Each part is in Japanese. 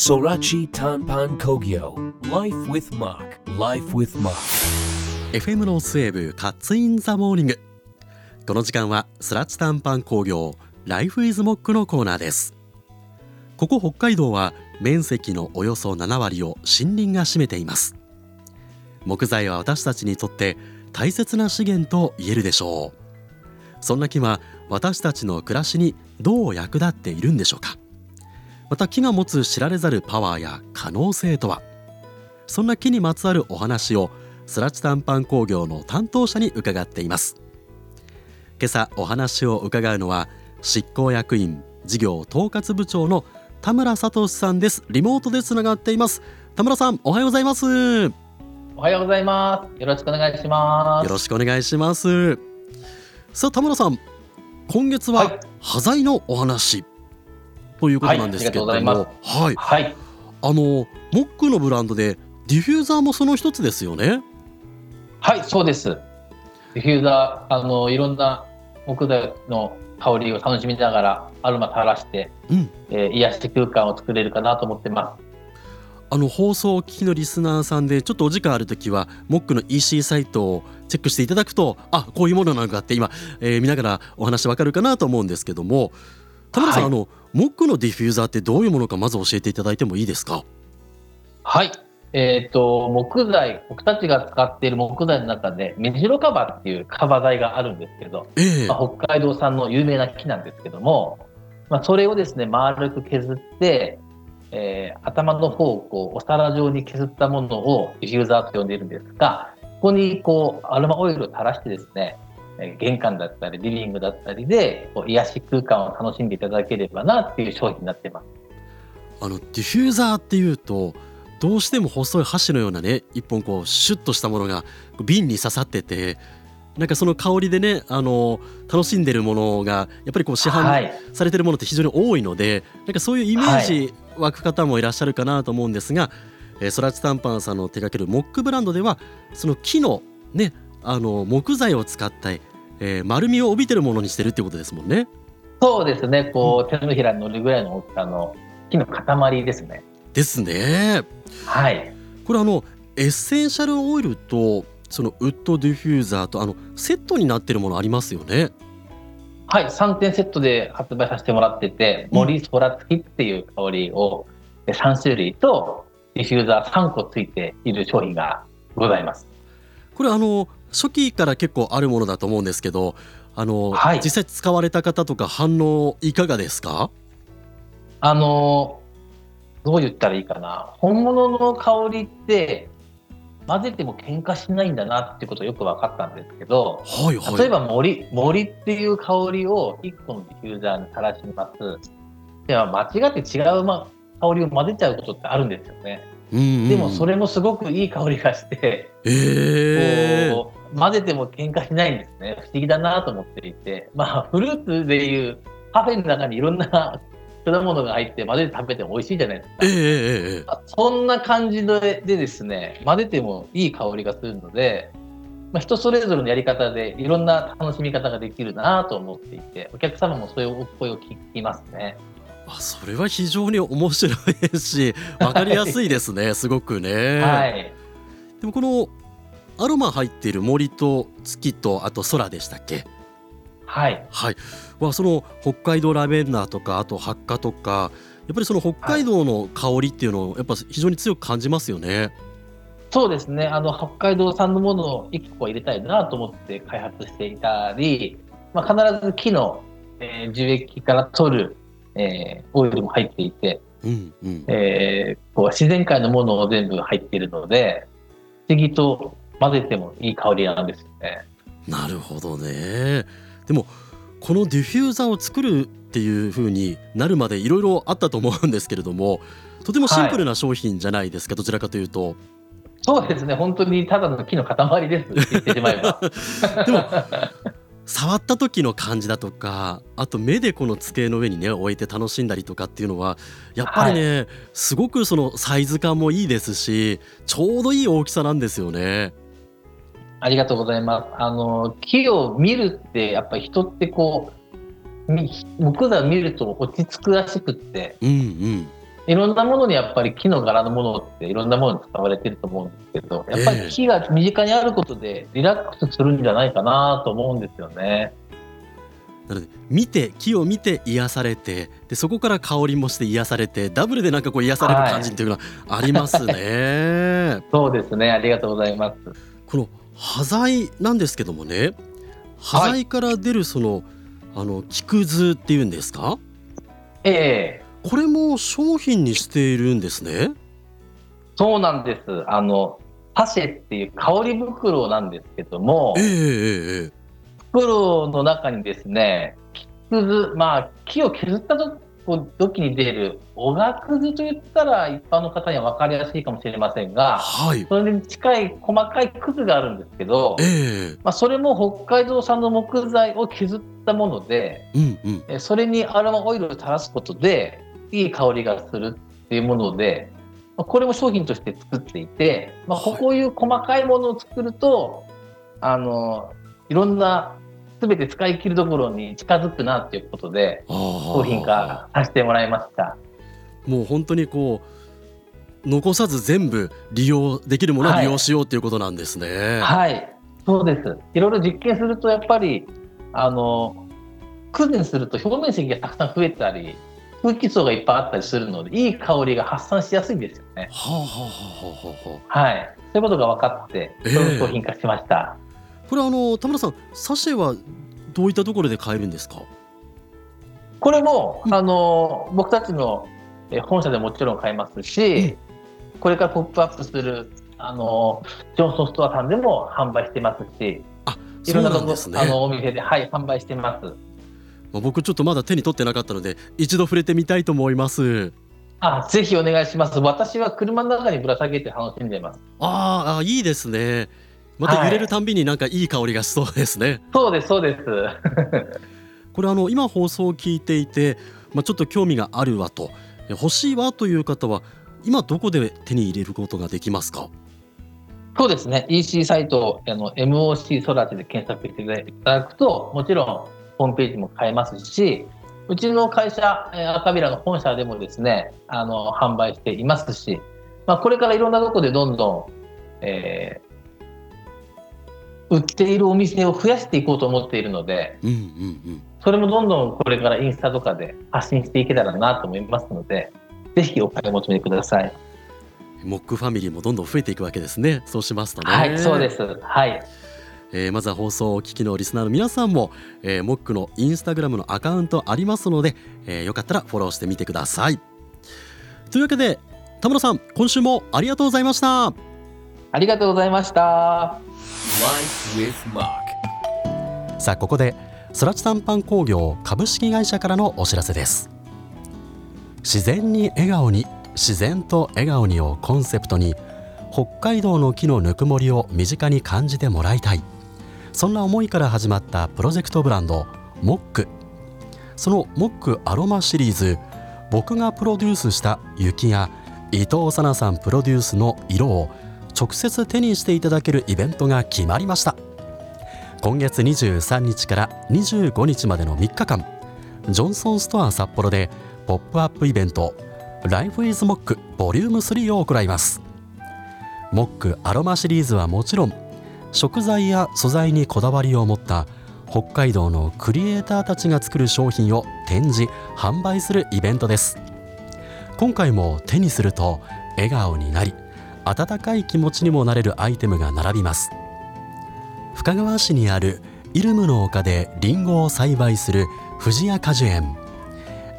Sorachi 単板工業 Life with モック Life with モック. FM ノースウェーブカッツ in the morning。この時間は空知単板工業 Life with モックのコーナーです。ここ北海道は面積のおよそ7割を森林が占めています。木材は私たちにとって大切な資源と言えるでしょう。そんな木は私たちの暮らしにどう役立っているんでしょうか。また木が持つ知られざるパワーや可能性とは？そんな木にまつわるお話をスラッチ短パン工業の担当者に伺っています。今朝お話を伺うのは執行役員事業統括部長の田村聡さんです。リモートでつながっています。田村さんおはようございます。よおはようございます。よろしくお願いします。ろしくお願いします。さあ田村さん今月ははい。端材のお話ということなんですけども、はいはい、はい。あのモックのブランドでディフューザーもその一つですよね？はいそうです。ディフューザーあのいろんな木材の香りを楽しみながらアロマ垂らして、うん。えー癒し空間を作れるかなと思ってまあの放送をお聞きのリスナーさんでちょっとお時間ある時はモックの EC サイトをチェックしていただくとあこういうものなのかって今、えー見ながらお話わかるかなと思うんですけども田村さん、はい。あのモックのディフューザーってどういうものかまず教えていただいてもいいですか？すはい。えっ、と木材僕たちが使っている木材の中でメジロカバっていうカバ材があるんですけど、ええ。まあ、北海道産の有名な木なんですけども、まあ、それをですね丸く削って、えー頭の方をこうお皿状に削ったものをディフューザーと呼んでいるんですがここにこうアロマオイルを垂らしてですねえー玄関だったりリビングだったりでこう癒し空間を楽しんでいただければなっていう商品になっています。あのディフューザーっていうとどうしても細い箸のようなね一本こうシュッとしたものが瓶に刺さっててなんかその香りでねあの楽しんでるものがやっぱりこう市販はい、されてるものって非常に多いのでなんかそういうイメージ湧く方もいらっしゃるかなと思うんですが、えー、ソラチタンパンさんの手掛けるモックブランドではその木のねあの木材を使った、えー丸みを帯びてるものにしてるってことですもんね。そうですねこう手のひらに乗るぐらいの大きさの木の塊ですね。ですね。はいこれあのエッセンシャルオイルとそのウッドディフューザーとあのセットになってるものありますよね。はい、3点セットで発売させてもらってて、うん森空付きっていう香りをえ3種類とディフューザー3個ついている商品がございます。これあの初期から結構あるものだと思うんですけどあの、はい実際使われた方とか反応いかがですか？あのどう言ったらいいかな、本物の香りって混ぜても喧嘩しないんだなってことよく分かったんですけど、はいはい。例えば森森っていう香りを1個のディフューザーに垂らします。では間違って違う、ま、香りを混ぜちゃうことってあるんですよね。うんうんでもそれもすごくいい香りがして、ええこう混ぜても喧嘩しないんですね。不思議だなと思っていて、まあフルーツでいうパフェの中にいろんな果物が入って混ぜて食べても美味しいじゃないですか。ええええええあそんな感じででですね、混ぜてもいい香りがするので、まあ、人それぞれのやり方でいろんな楽しみ方ができるなと思っていて、お客様もそういうお声を聞きますね。あそれは非常に面白いですし分かりやすいですねすごくね。はい。でもこのアロマ入っている森と月とあと空でしたっけ？はい。はい、はその北海道ラベンダーとかあとハッカとかやっぱりその北海道の香りっていうのをやっぱ非常に強く感じますよね。そうですね。あの、北海道産のものを1個入れたいなと思って開発していたり、まあ、必ず木の、えー樹液から取る、えーオイルも入っていて、うんうん、えーこう自然界のものを全部入っているので、不思議と混ぜてもいい香りなんですよね。なるほどね。でもこのディフューザーを作るっていう風になるまでいろいろあったと思うんですけれども とてもシンプルな商品じゃないですか、どちらかというと。そうですね。本当にただの木の塊です。言ってしまえば。でも触った時の感じだとかあと目でこの机の上にね置いて楽しんだりとかっていうのはやっぱりね、すごくそのサイズ感もいいですしちょうどいい大きさなんですよね。ありがとうございます。あの木を見るってやっぱり人ってこうみ木材を見ると落ち着くらしくってうんうんいろんなものにやっぱり木の柄のものっていろんなものに使われてると思うんですけど、やっぱり木が身近にあることでリラックスするんじゃないかなと思うんですよね。なので見て木を見て癒されてでそこから香りもして癒されてダブルでなんかこう癒される感じっていうのはありますね。はい、そうですねありがとうございます。この端材なんですけどもね端材から出るその、はい、あの木くずっていうんですか？ええ。これも商品にしているんですね。そうなんです。あのパシェっていう香り袋なんですけども、えええ袋の中にですね木くずまあ木を削った時に出るおがくずといったら一般の方には分かりやすいかもしれませんが、はい、それに近い細かいくずがあるんですけど、えー、まあ、それも北海道産の木材を削ったもので、うんうん、それにアロマオイルを垂らすことでいい香りがするっていうもので、まあ、これも商品として作っていて、まあ、こういう細かいものを作ると、はい、あのいろんな全て使い切るところに近づくなっていうことで商品化させてもらいました。もう本当にこう残さず全部利用できるものを利用しようということなんですね。はい、はい、そうです。いろいろ実験するとやっぱりあのクズにすると表面積がたくさん増えたり空気層がいっぱいあったりするのでいい香りが発散しやすいんですよね。はあはあはあはあ、はい、そういうことが分かってその商品化しました。えーこれあの田村さんサシェはどういったところで買えるんですか？これも、あの僕たちの本社でもちろん買えますし、これからポップアップするあのジョンソンストアさんでも販売してますしあいろんなとこ、ね、あのお店で、はい、販売してます。僕ちょっとまだ手に取ってなかったので一度触れてみたいと思います。あぜひお願いします。私は車の中にぶら下げて楽しんでいます。ああいいですね。また揺れるたんびになんかいい香りがしそうですね。はい、そうですそうです。これあの今放送を聞いていて、まあ、ちょっと興味があるわと欲しいわという方は今どこで手に入れることができますか？そうですね EC サイトあの MOC ソラチで検索していただくともちろんホームページも買えますしうちの会社赤ビラの本社でもですねあの販売していますし、まあ、これからいろんなとこでどんどん、えー、売っているお店を増やしていこうと思っているので、うんうんうん、それもどんどんこれからインスタとかで発信していけたらなと思いますのでぜひお買い求めください。モックファミリーもどんどん増えていくわけですね。そうしますとね。はいそうです。はい。えー、まずは放送をお聞きのリスナーの皆さんも、えー、モックのインスタグラムのアカウントありますので、えー、よかったらフォローしてみてください。というわけで田村さん今週もありがとうございました。ありがとうございましたさあここで空知短パン工業株式会社からのお知らせです。自然に笑顔に自然と笑顔にをコンセプトに北海道の木のぬくもりを身近に感じてもらいたい。そんな思いから始まったプロジェクトブランドモック。そのモックアロマシリーズ僕がプロデュースした雪や伊藤さなさんプロデュースの色を直接手にしていただけるイベントが決まりました今月23日から25日までの3日間ジョンソンストア札幌でポップアップイベント Life is Mock Vol. 3を行いますモックアロマシリーズはもちろん食材や素材にこだわりを持った北海道のクリエイターたちが作る商品を展示販売するイベントです今回も手にすると笑顔になり温かい気持ちにもなれるアイテムが並びます。深川市にあるイルムの丘でリンゴを栽培する藤谷果樹園。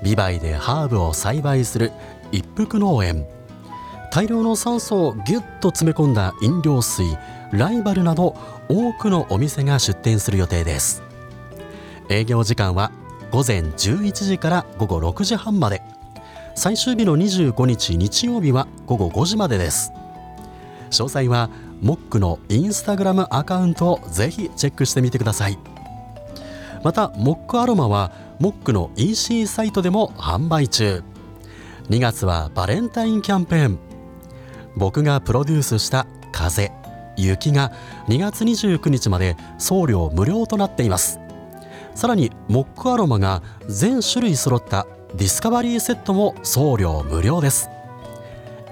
美唄でハーブを栽培する一服農園。大量の酸素をぎゅっと詰め込んだ飲料水ライバルなど多くのお店が出店する予定です。営業時間は午前11時から午後6時半まで。最終日の25日日曜日は午後5時までです。詳細はモックのインスタグラムアカウントをぜひチェックしてみてください。またモックアロマはモックの EC サイトでも販売中。2月はバレンタインキャンペーン。僕がプロデュースした風雪が2月29日まで送料無料となっています。さらにモックアロマが全種類揃ったディスカバリーセットも送料無料です。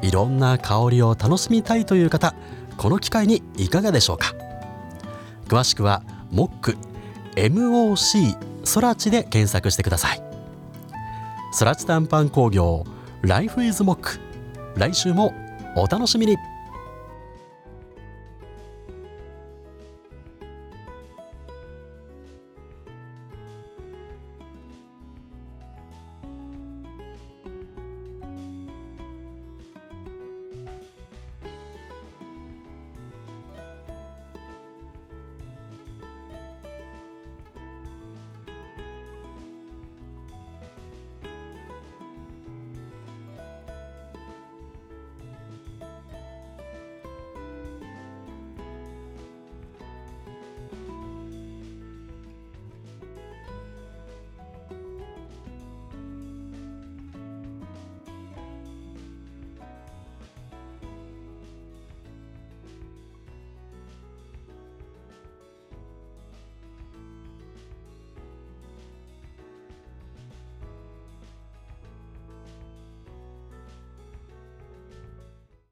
いろんな香りを楽しみたいという方この機会にいかがでしょうか？詳しくはモック MOC ソラチで検索してください。ソラチ短パン工業ライフイズモック来週もお楽しみに。